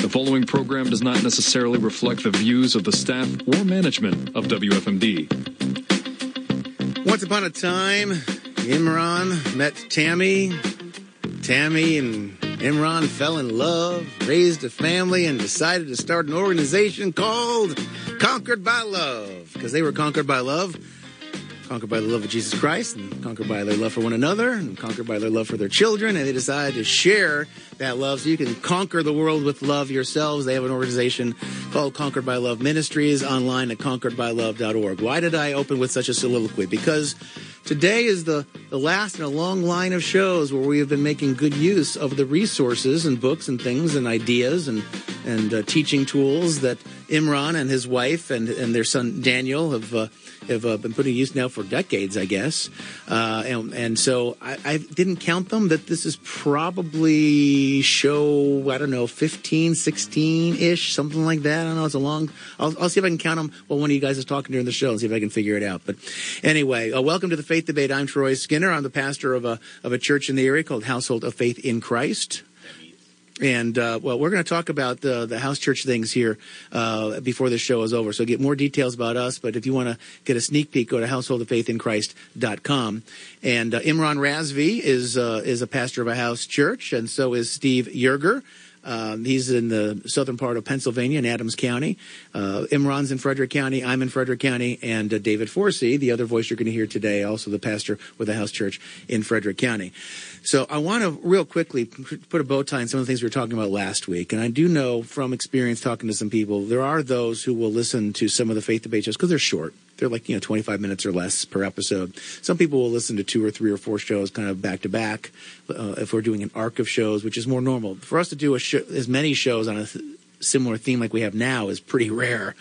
The following program does not necessarily reflect the views of the staff or management of WFMD. Once upon a time, Imran met Tammy. Tammy and Imran fell in love, raised a family, and decided to start an organization called Conquered by Love. Because they were conquered by love, conquered by the love of Jesus Christ, and conquered by their love for one another, and conquered by their love for their children, and they decided to share that love so you can conquer the world with love yourselves. They have an organization called Conquered by Love Ministries online at conqueredbylove.org. Why did I open with such a soliloquy? Because Today is the, the last in a long line of shows where we have been making good use of the resources and books and things and ideas and, and uh, teaching tools that Imran and his wife and, and their son Daniel have uh, have uh, been putting use now for decades, I guess. Uh, and, and, so I, I, didn't count them. That this is probably show I don't know 15, 16 ish, something like that. I don't know. It's a long. I'll, I'll, see if I can count them while one of you guys is talking during the show and see if I can figure it out. But anyway, uh, welcome to the Faith Debate. I'm Troy Skinner. I'm the pastor of a of a church in the area called Household of Faith in Christ. And uh, well, we're going to talk about the, the house church things here uh, before this show is over. So get more details about us. But if you want to get a sneak peek, go to householdoffaithinchrist.com. And uh, Imran Razvi is uh, is a pastor of a house church, and so is Steve Yerger. Um, he's in the southern part of Pennsylvania in Adams County. Uh, Imran's in Frederick County. I'm in Frederick County. And uh, David Forsey, the other voice you're going to hear today, also the pastor with a house church in Frederick County. So I want to real quickly put a bow tie on some of the things we were talking about last week. And I do know from experience talking to some people, there are those who will listen to some of the faith debate shows because they're short. They're like, you know, 25 minutes or less per episode. Some people will listen to two or three or four shows kind of back to back uh, if we're doing an arc of shows, which is more normal. For us to do a as many shows on a th- similar theme like we have now is pretty rare.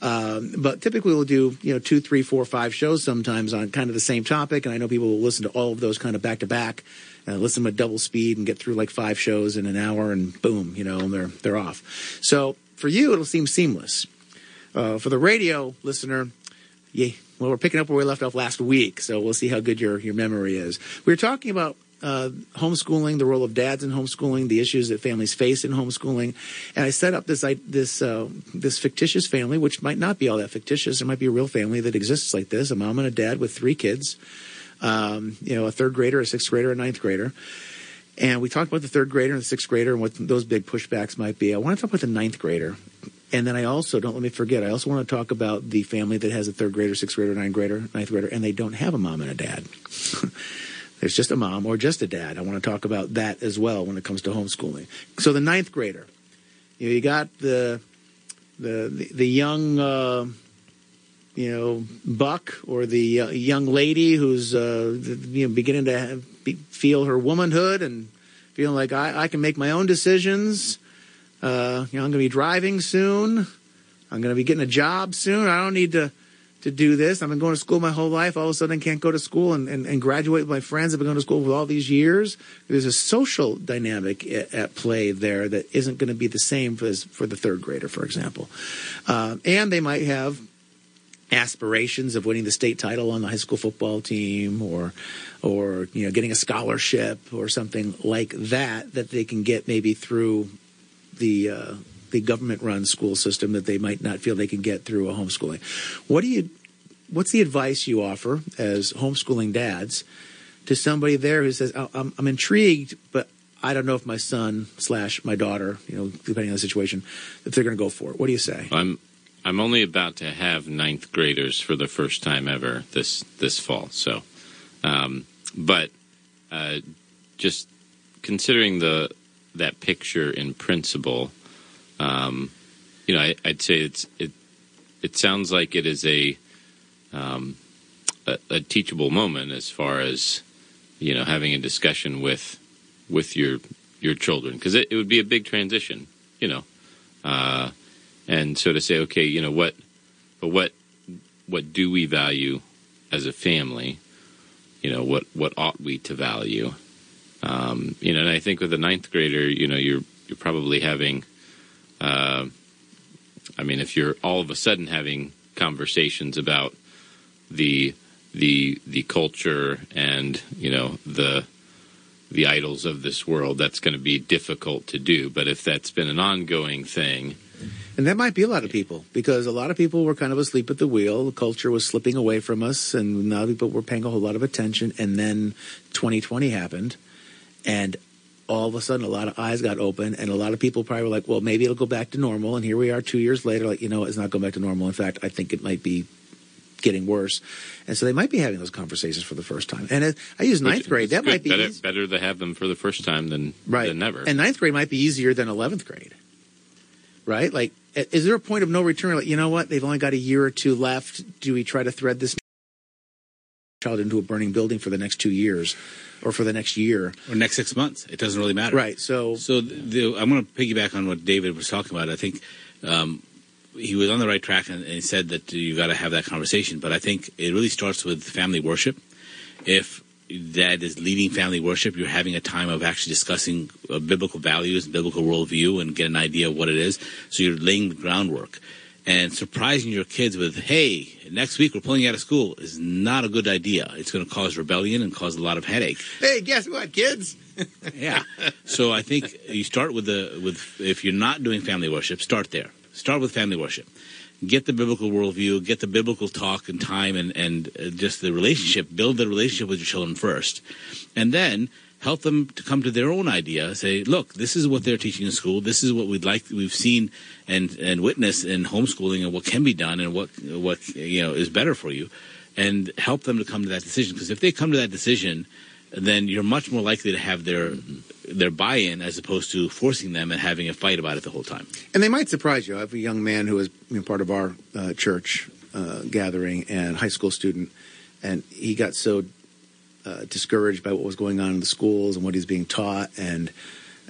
Um, but typically we'll do you know two, three, four, five shows sometimes on kind of the same topic, and I know people will listen to all of those kind of back to back uh, listen to double speed and get through like five shows in an hour, and boom, you know, and they're they're off. So for you, it'll seem seamless. Uh, for the radio listener, yeah, well, we're picking up where we left off last week, so we'll see how good your your memory is. We were talking about uh, homeschooling, the role of dads in homeschooling, the issues that families face in homeschooling, and I set up this this uh, this fictitious family, which might not be all that fictitious. There might be a real family that exists like this: a mom and a dad with three kids um, you know, a third grader, a sixth grader, a ninth grader. And we talked about the third grader and the sixth grader and what those big pushbacks might be. I want to talk about the ninth grader. And then I also, don't let me forget, I also want to talk about the family that has a third grader, sixth grader, ninth grader, ninth grader, and they don't have a mom and a dad. There's just a mom or just a dad. I want to talk about that as well when it comes to homeschooling. So the ninth grader, you know, you got the the the, the young uh, you know, buck or the uh, young lady who's uh, you know beginning to have, be, feel her womanhood and feeling like I, I can make my own decisions. Uh, you know, I'm going to be driving soon. I'm going to be getting a job soon. I don't need to to do this. I've been going to school my whole life. All of a sudden, I can't go to school and, and, and graduate with my friends. I've been going to school for all these years. There's a social dynamic at, at play there that isn't going to be the same for, for the third grader, for example. Uh, and they might have aspirations of winning the state title on the high school football team or or you know getting a scholarship or something like that that they can get maybe through the uh, the government run school system that they might not feel they can get through a homeschooling. What do you what's the advice you offer as homeschooling dads to somebody there who says oh, I'm, I'm intrigued but I don't know if my son slash my daughter, you know, depending on the situation, if they're going to go for it. What do you say? I'm I'm only about to have ninth graders for the first time ever this this fall. So, um, but uh, just considering the that picture in principle, um, you know, I, would say it's it. It sounds like it is a, um, a a teachable moment as far as you know having a discussion with with your your children because it, it would be a big transition. You know. Uh, and so to say, okay, you know what, but what what do we value as a family? You know what what ought we to value? Um, you know, and I think with a ninth grader, you know, you're you're probably having. Uh, I mean, if you're all of a sudden having conversations about the the the culture and you know the the idols of this world, that's going to be difficult to do. But if that's been an ongoing thing, And that might be a lot of people because a lot of people were kind of asleep at the wheel. The culture was slipping away from us, and now people were paying a whole lot of attention. And then 2020 happened, and all of a sudden, a lot of eyes got open, and a lot of people probably were like, "Well, maybe it'll go back to normal." And here we are, two years later, like you know, it's not going back to normal. In fact, I think it might be getting worse, and so they might be having those conversations for the first time. And it, I use ninth which grade. That good. might be better, easy. better to have them for the first time than right than never. And ninth grade might be easier than eleventh grade, right? Like, is there a point of no return? Like, you know what? They've only got a year or two left. Do we try to thread this child into a burning building for the next two years, or for the next year? or next six months. It doesn't really matter. Right. So, So the, I'm going to piggyback on what David was talking about. I think um, he was on the right track and, and said that you got to have that conversation. But I think it really starts with family worship. If that is leading family worship, you're having a time of actually discussing uh, biblical values, biblical worldview, and get an idea of what it is. So you're laying the groundwork. And surprising your kids with, hey, next week we're pulling you out of school is not a good idea. It's going to cause rebellion and cause a lot of headache. hey, guess what, kids? Yeah. So I think you start with the with if you're not doing family worship, start there. Start with family worship. Get the biblical worldview, get the biblical talk and time, and and uh, just the relationship. Build the relationship with your children first, and then help them to come to their own idea. Say, look, this is what they're teaching in school. This is what we'd like. We've seen and and witnessed in homeschooling, and what can be done, and what what you know is better for you, and help them to come to that decision. Because if they come to that decision then you're much more likely to have their their buy-in as opposed to forcing them and having a fight about it the whole time. And they might surprise you. I have a young man who was you know, part of our uh, church uh, gathering and high school student, and he got so uh, discouraged by what was going on in the schools and what he's being taught, and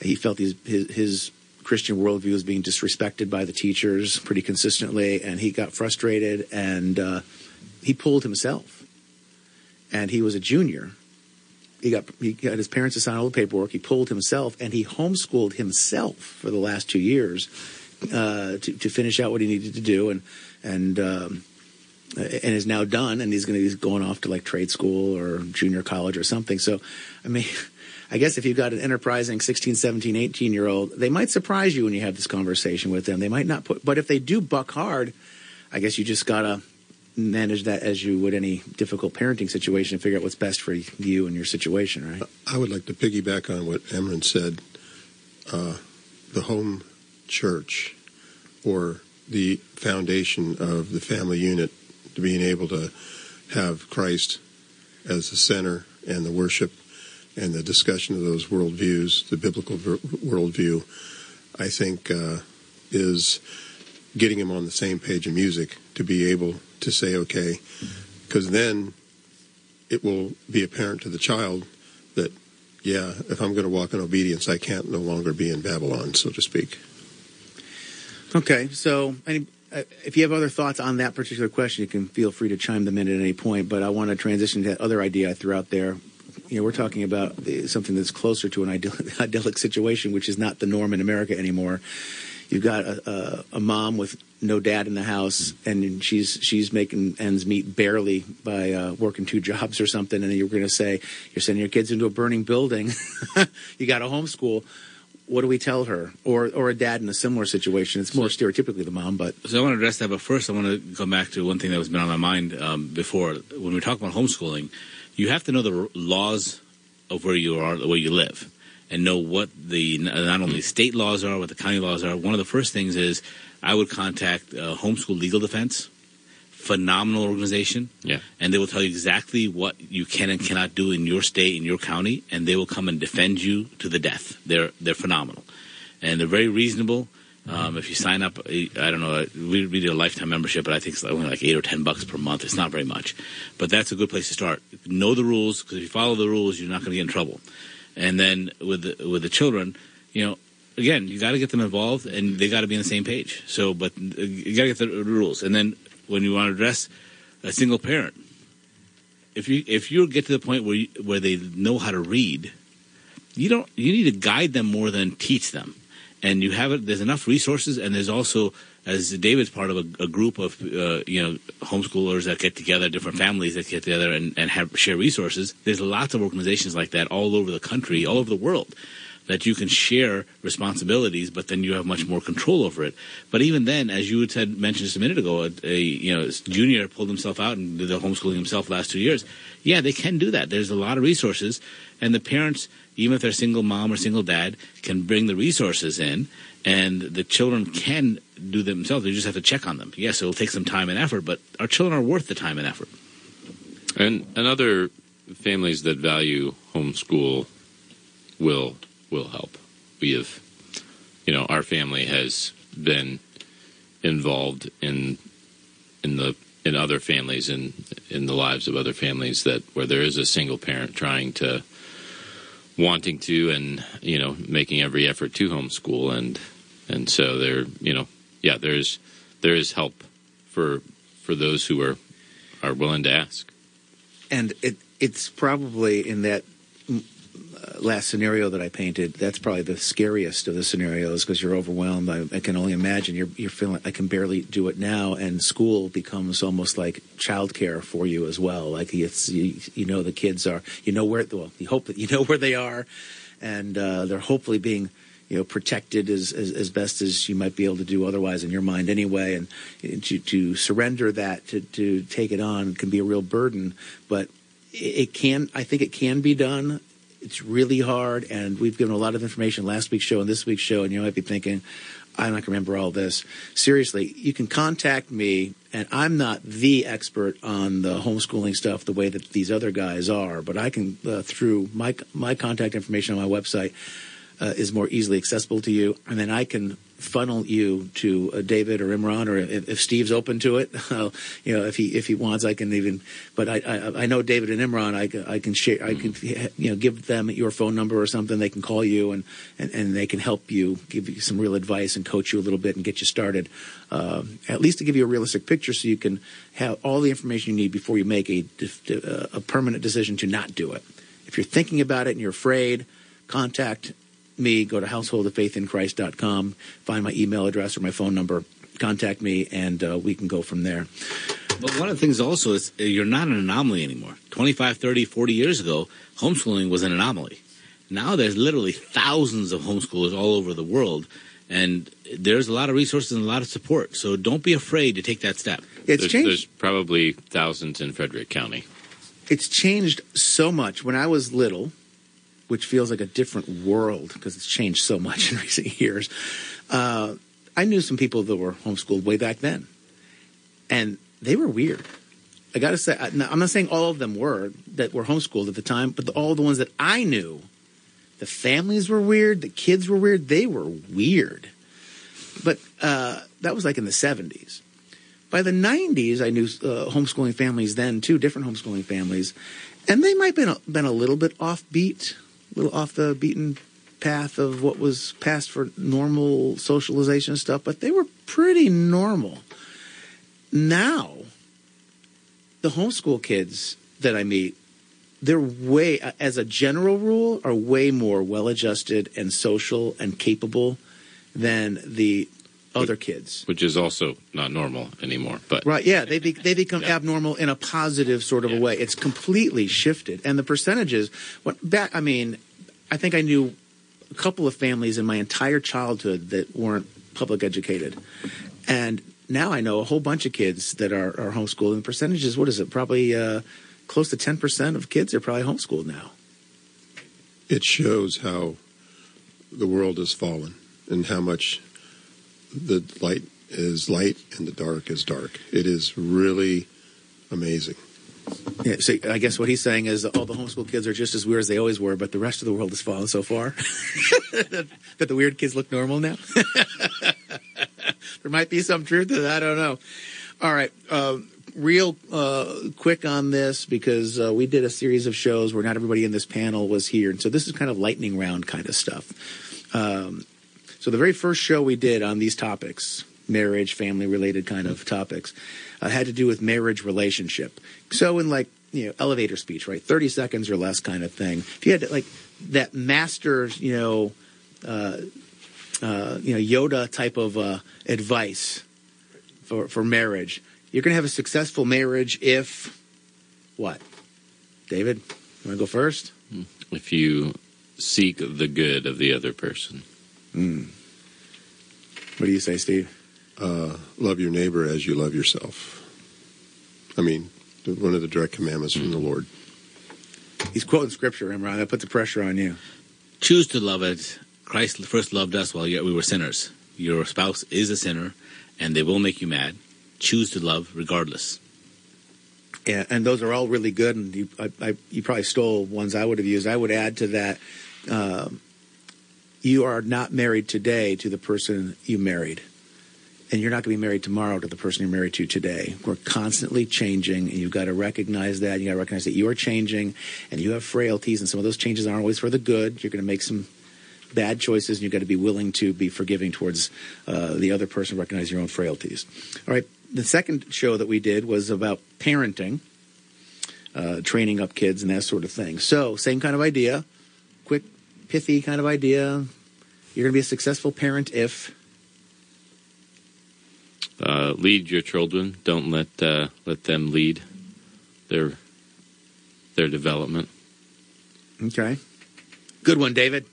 he felt his, his his Christian worldview was being disrespected by the teachers pretty consistently, and he got frustrated and uh, he pulled himself. And he was a junior. He got he got his parents to sign all the paperwork. He pulled himself, and he homeschooled himself for the last two years uh, to to finish out what he needed to do, and and um, and is now done. And he's going to he's going off to like trade school or junior college or something. So, I mean. I guess if you've got an enterprising 16, 17, 18 year old, they might surprise you when you have this conversation with them. They might not put, but if they do buck hard, I guess you just got to manage that as you would any difficult parenting situation and figure out what's best for you and your situation, right? I would like to piggyback on what Imran said. Uh, the home church or the foundation of the family unit to being able to have Christ as the center and the worship and the discussion of those worldviews, the biblical worldview, I think uh, is getting them on the same page of music to be able to say, okay, because then it will be apparent to the child that, yeah, if I'm going to walk in obedience, I can't no longer be in Babylon, so to speak. Okay, so any, if you have other thoughts on that particular question, you can feel free to chime them in at any point. But I want to transition to that other idea I threw out there. You know, we're talking about something that's closer to an idyllic, idyllic situation, which is not the norm in America anymore. You've got a, a, a mom with no dad in the house, and she's she's making ends meet barely by uh, working two jobs or something. And you're going to say you're sending your kids into a burning building. you got to homeschool. What do we tell her, or or a dad in a similar situation? It's more stereotypically the mom, but So I want to address that, but first I want to go back to one thing that was been on my mind um, before. When we talk about homeschooling, you have to know the laws of where you are, where you live, and know what the not only state laws are, what the county laws are. One of the first things is I would contact uh, Homeschool Legal Defense, phenomenal organization. Yeah. and they will tell you exactly what you can and cannot do in your state, in your county, and they will come and defend you to the death. They're they're phenomenal, and they're very reasonable. Um, if you sign up, I don't know, we, we did a lifetime membership, but I think it's only like eight or ten bucks per month. It's not very much, but that's a good place to start. Know the rules because if you follow the rules, you're not going to get in trouble. And then with the, with the children, you know, again, you got to get them involved, and they got to be on the same page. So, but uh, you got to get the rules, and then when you want to address a single parent, if you if you get to the point where you, where they know how to read, you don't you need to guide them more than teach them. and you have it. There's enough resources, and there's also as David's part of a, a group of uh, you know homeschoolers that get together, different families that get together and, and have share resources. There's lots of organizations like that all over the country, all over the world that you can share responsibilities, but then you have much more control over it. But even then, as you had mentioned just a minute ago, a, a you know junior pulled himself out and did the homeschooling himself last two years. Yeah, they can do that. There's a lot of resources, and the parents, even if they're single mom or single dad, can bring the resources in, and the children can do themselves. You just have to check on them. Yes, it'll take some time and effort, but our children are worth the time and effort. And and other families that value homeschool will will help. We have, you know, our family has been involved in in the in other families in in the lives of other families that where there is a single parent trying to wanting to and you know making every effort to homeschool and and so there you know yeah there's there is help for for those who are are willing to ask and it it's probably in that last scenario that I painted. That's probably the scariest of the scenarios because you're overwhelmed. I, I can only imagine you're you're feeling I can barely do it now, and school becomes almost like childcare for you as well. Like it's you, you know the kids are you know where well you hope that you know where they are, and uh, they're hopefully being you know protected as, as, as best as you might be able to do otherwise in your mind anyway and to to surrender that to to take it on can be a real burden but it can i think it can be done it's really hard and we've given a lot of information last week's show and this week's show and you might be thinking i'm not going to remember all this. Seriously you can contact me and i'm not the expert on the homeschooling stuff the way that these other guys are but i can uh, through my my contact information on my website uh, is more easily accessible to you, and then I can funnel you to uh, David or Imran, or if, if Steve's open to it, uh, you know, if he if he wants, I can even. But I I, I know David and Imran. I, can- I can share. I can you know give them your phone number or something. They can call you and and, and they can help you, give you some real advice and coach you a little bit and get you started. Um, at least to give you a realistic picture, so you can have all the information you need before you make a a permanent decision to not do it. If you're thinking about it and you're afraid, contact me, go to householdoffaithinchrist.com, find my email address or my phone number, contact me, and uh, we can go from there. But one of the things also is uh, you're not an anomaly anymore. 25, 30, 40 years ago, homeschooling was an anomaly. Now there's literally thousands of homeschoolers all over the world, and there's a lot of resources and a lot of support. So don't be afraid to take that step. It's there's, changed. there's probably thousands in Frederick County It's changed so much. When I was little, which feels like a different world because it's changed so much in recent years, uh, I knew some people that were homeschooled way back then, and they were weird. I got to say, I'm not saying all of them were that were homeschooled at the time, but the, all the ones that I knew, the families were weird, the kids were weird, they were weird. But uh, that was like in the 70s. By the 90s, I knew uh, homeschooling families then too, different homeschooling families, and they might have been a, been a little bit offbeat, little off the beaten path of what was passed for normal socialization and stuff, but they were pretty normal. Now, the homeschool kids that I meet, they're way, as a general rule, are way more well adjusted and social and capable than the other kids. which is also not normal anymore but Right, yeah, they be, they become Yeah. abnormal in a positive sort of Yeah. a way. It's completely shifted, and the percentages. What back? I mean, I think I knew a couple of families in my entire childhood that weren't public educated, and now I know a whole bunch of kids that are, are homeschooled. And the percentage is, what is it? Probably uh, close to ten percent of kids are probably homeschooled now. It shows how the world has fallen and how much the light is light and the dark is dark. It is really amazing. Yeah, so I guess what he's saying is all the homeschool kids are just as weird as they always were, but the rest of the world has fallen so far that, that the weird kids look normal now. there might be some truth to that. I don't know. All right. Um, real uh, quick on this because uh, we did a series of shows where not everybody in this panel was here. And so this is kind of lightning round kind of stuff. Um, so the very first show we did on these topics, marriage, family related kind of topics, uh, had to do with marriage relationship. So in like you know elevator speech, right, thirty seconds or less kind of thing. If you had to, like that master, you know, uh, uh, you know Yoda type of uh, advice for for marriage. You're going to have a successful marriage if what? David, you want to go first? If you seek the good of the other person. What do you say, Steve? Uh, love your neighbor as you love yourself. I mean, one of the direct commandments from the Lord. He's quoting scripture, Imran. That put the pressure on you. Choose to love it. Christ first loved us while yet we were sinners. Your spouse is a sinner, and they will make you mad. Choose to love regardless. Yeah, and those are all really good. And you, I, I, you probably stole ones I would have used. I would add to that: um, you are not married today to the person you married, and you're not going to be married tomorrow to the person you're married to today. We're constantly changing, and you've got to recognize that. You got to recognize that you are changing, and you have frailties, and some of those changes aren't always for the good. You're going to make some bad choices, and you've got to be willing to be forgiving towards uh, the other person, recognize your own frailties. All right. The second show that we did was about parenting, uh, training up kids, and that sort of thing. So, same kind of idea, quick, pithy kind of idea. You're going to be a successful parent if Uh, lead your children. Don't let uh, let them lead their their development. okay, good one, David.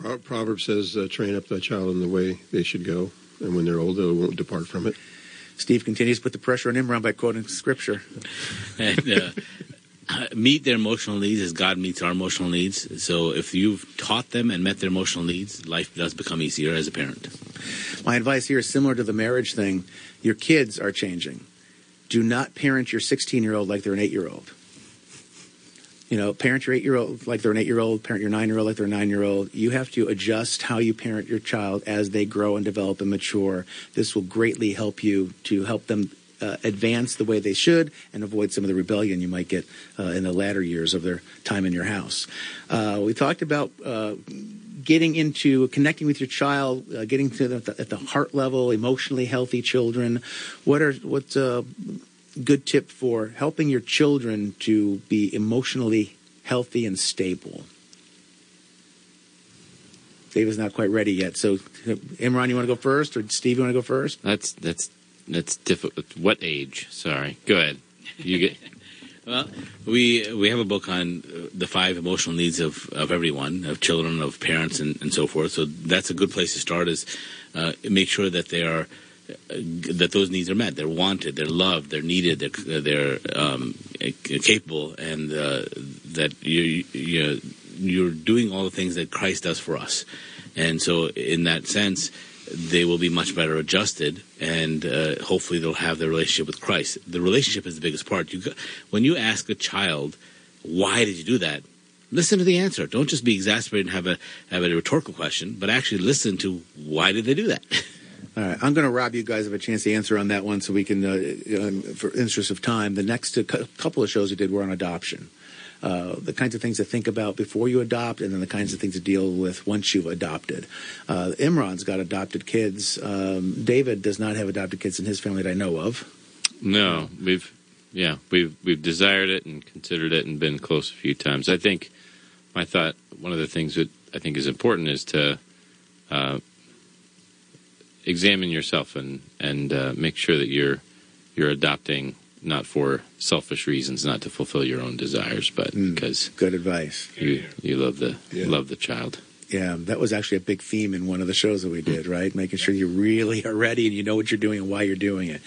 Pro- Proverb says, uh, train up thy child in the way they should go, and when they're old, they won't depart from it. Steve continues to put the pressure on Imran by quoting scripture. and uh, meet their emotional needs as God meets our emotional needs. So if you've taught them and met their emotional needs, life does become easier as a parent. My advice here is similar to the marriage thing. Your kids are changing. Do not parent your 16 year old like they're an eight year old. You know, parent your eight year old like they're an eight year old, parent your nine year old like they're a nine year old. You have to adjust how you parent your child as they grow and develop and mature. This will greatly help you to help them uh, advance the way they should and avoid some of the rebellion you might get uh, in the latter years of their time in your house. Uh, we talked about uh, getting into connecting with your child, uh, getting to the, at the heart level, emotionally healthy children. What are what's a good tip for helping your children to be emotionally healthy and stable? David's not quite ready yet. So, Imran, you want to go first, or Steve, you want to go first? That's that's that's difficult. What age? Sorry. Go ahead. You get. Well, we we have a book on uh, the five emotional needs of, of everyone, of children, of parents, and, and so forth. So that's a good place to start. Is uh, make sure that they are uh, that those needs are met. They're wanted. They're loved. They're needed. They're they're um, capable, and uh, that you you you're doing all the things that Christ does for us. And so, in that sense, they will be much better adjusted, and uh, hopefully they'll have their relationship with Christ. The relationship is the biggest part. You, when you ask a child, "Why did you do that?" Listen to the answer. Don't just be exasperated and have a have a rhetorical question, but actually listen to why did they do that. All right, I'm going to rob you guys of a chance to answer on that one, so we can, uh, um, for interest of time, the next uh, couple of shows we did were on adoption. Uh, the kinds of things to think about before you adopt, and then the kinds of things to deal with once you've adopted. Uh, Imran's got adopted kids. Um, David does not have adopted kids in his family that I know of. No, we've yeah we've we've desired it and considered it and been close a few times. I think my thought one of the things that I think is important is to uh, examine yourself and and uh, make sure that you're you're adopting not for selfish reasons, not to fulfill your own desires, but Mm. because Good advice. you you love the Yeah. love the child. Yeah, that was actually a big theme in one of the shows that we did, right? Making sure you really are ready and you know what you're doing and why you're doing it.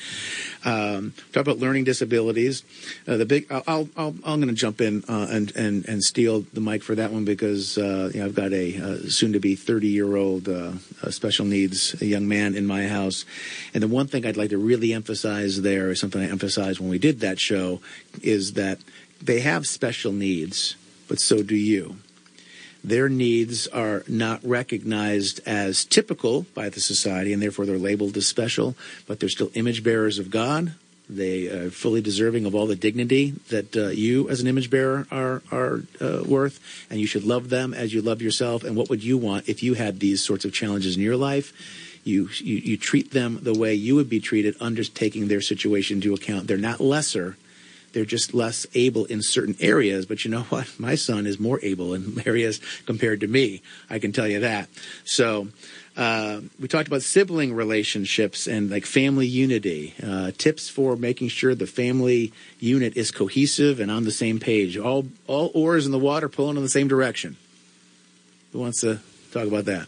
Um, talk about learning disabilities. Uh, the big, I'll, I'll, I'm going to jump in uh, and, and and steal the mic for that one because uh, you know, I've got a uh, soon-to-be 30-year-old uh, uh, special needs young man in my house, and the one thing I'd like to really emphasize there is something I emphasized when we did that show is that they have special needs, but so do you their needs are not recognized as typical by the society and therefore they're labeled as special, but they're still image bearers of God. They are fully deserving of all the dignity that uh, you, as an image bearer, are are uh, worth, and you should love them as you love yourself. And what would you want if you had these sorts of challenges in your life? You, you you treat them the way you would be treated, under taking their situation into account. They're not lesser they're just less able in certain areas. But you know what? My son is more able in areas compared to me. I can tell you that. So Uh, we talked about sibling relationships and like family unity. Uh, tips for making sure the family unit is cohesive and on the same page. All all oars in the water pulling in the same direction. Who wants to talk about that?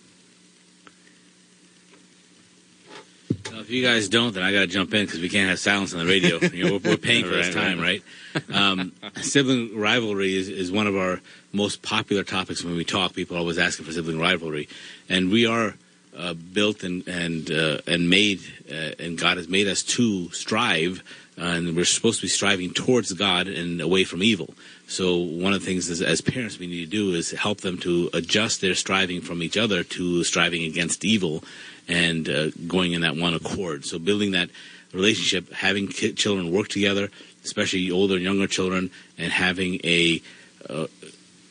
If you guys don't, then I got to jump in because we can't have silence on the radio. You know, we're, we're paying for this Right, time, right? Um, sibling rivalry is, is one of our most popular topics when we talk. People are always asking for sibling rivalry, and we are uh, built and and uh, and made, uh, and God has made us to strive, uh, and we're supposed to be striving towards God and away from evil. So one of the things is, as parents we need to do is help them to adjust their striving from each other to striving against evil and uh, going in that one accord. So building that relationship, having children work together, especially older and younger children, and having a uh,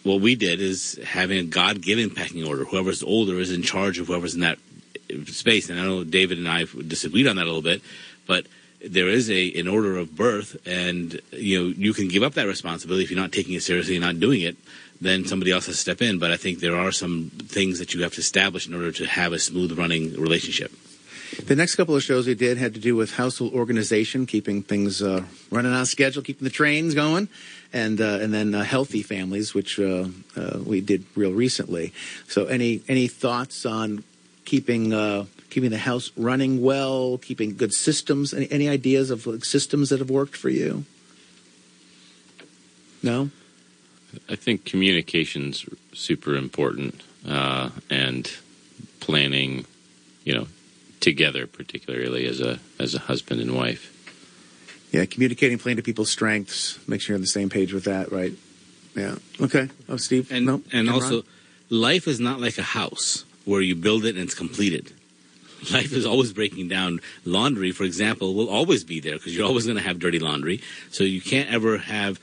what we did is having a God-given pecking order. Whoever's older is in charge of whoever's in that space. And I know David and I disagreed on that a little bit, but there is a an order of birth, and you know you can give up that responsibility if you're not taking it seriously and not doing it. Then somebody else has to step in. But I think there are some things that you have to establish in order to have a smooth running relationship. The next couple of shows we did had to do with household organization, keeping things uh, running on schedule, keeping the trains going, and uh, and then uh, healthy families, which uh, uh, we did real recently. So, any any thoughts on keeping uh, keeping the house running well, keeping good systems? Any, any ideas of like, systems that have worked for you? No. I think communication's super important, and planning, you know, together, particularly as a as a husband and wife. Yeah, communicating, playing to people's strengths. Make sure you're on the same page with that, right? Yeah. Okay. Oh, Steve. And No? and also, life is not like a house where you build it and it's completed. Life is always breaking down. Laundry, for example, will always be there because you're always going to have dirty laundry. So you can't ever have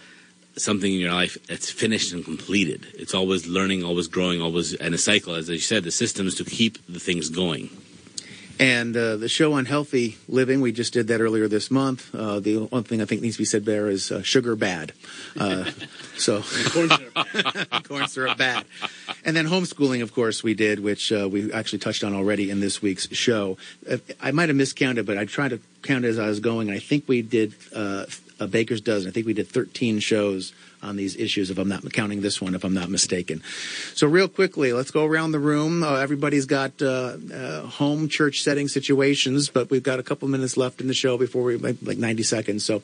something in your life that's finished and completed. It's always learning, always growing, always and a cycle. As you said, the systems to keep the things going. And uh, the show on healthy living, we just did that earlier this month. Uh, the one thing I think needs to be said there is uh, sugar bad. Uh, so corn syrup bad. And then homeschooling, of course, we did, which uh, we actually touched on already in this week's show. Uh, I might have miscounted, but I tried to count as I was going. I think we did uh, a baker's dozen. I think we did 13 shows on these issues, if I'm not counting this one, if I'm not mistaken. So, real quickly, let's go around the room. Uh, everybody's got uh, uh, home church setting situations, but we've got a couple minutes left in the show before we like, like 90 seconds. So,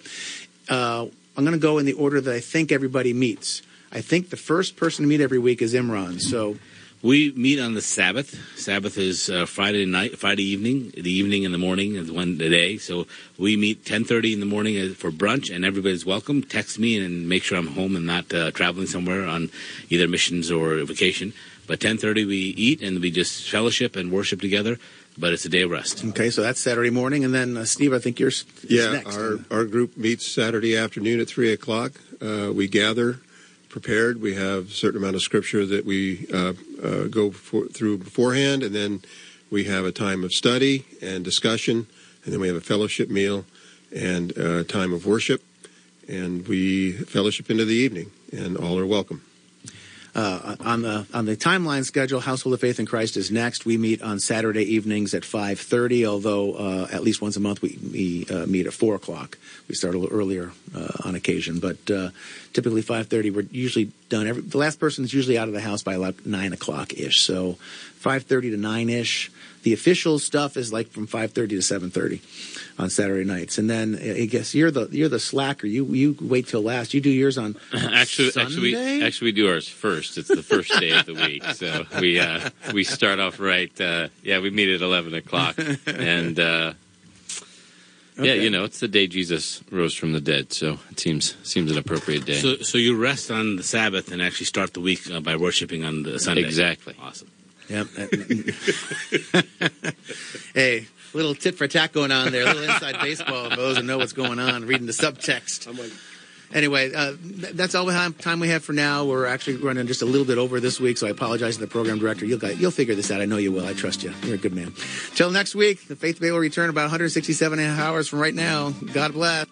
uh, I'm going to go in the order that I think everybody meets. I think the first person to meet every week is Imran. So, We meet on the Sabbath. Sabbath is uh, Friday night, Friday evening. The evening and the morning is one day. So we meet 10:30 in the morning uh, for brunch, and everybody's welcome. Text me and make sure I'm home and not uh, traveling somewhere on either missions or vacation. But 10:30 we eat and we just fellowship and worship together. But it's a day of rest. okay, so that's Saturday morning. And then, uh, Steve, I think you're Yeah, next. our, our group meets Saturday afternoon at 3 o'clock. Uh, we gather prepared. We have a certain amount of scripture that we uh, uh, go through beforehand, and then we have a time of study and discussion, and then we have a fellowship meal and a time of worship, and we fellowship into the evening, and all are welcome. Uh, on the on the timeline schedule, Household of Faith in Christ is next. We meet on Saturday evenings at five thirty. Although uh, at least once a month we, we uh, meet at four o'clock. We start a little earlier uh, on occasion, but uh, typically five thirty. We're usually done. Every, the last person is usually out of the house by about nine o'clock ish. So five thirty to nine ish. The official stuff is like from five thirty to seven thirty on Saturday nights, and then I guess you're the you're the slacker. You you wait till last. You do yours on Actually, actually, we, actually, we do ours first. It's the first day of the week, so we uh, we start off right. Uh, yeah, we meet at eleven o'clock, and uh, yeah, you know, it's the day Jesus rose from the dead, so it seems seems an appropriate day. So, so you rest on the Sabbath and actually start the week uh, by worshiping on the Sunday. Exactly. Awesome. Yep. hey, little tit for tat going on there. A little inside baseball for those who know what's going on, reading the subtext. Anyway, uh, that's all the time- time we have for now. We're actually running just a little bit over this week, so I apologize to the program director. You'll, you'll figure this out. I know you will. I trust you. You're a good man. Till next week, the Faith Debate will return about 167 hours from right now. God bless.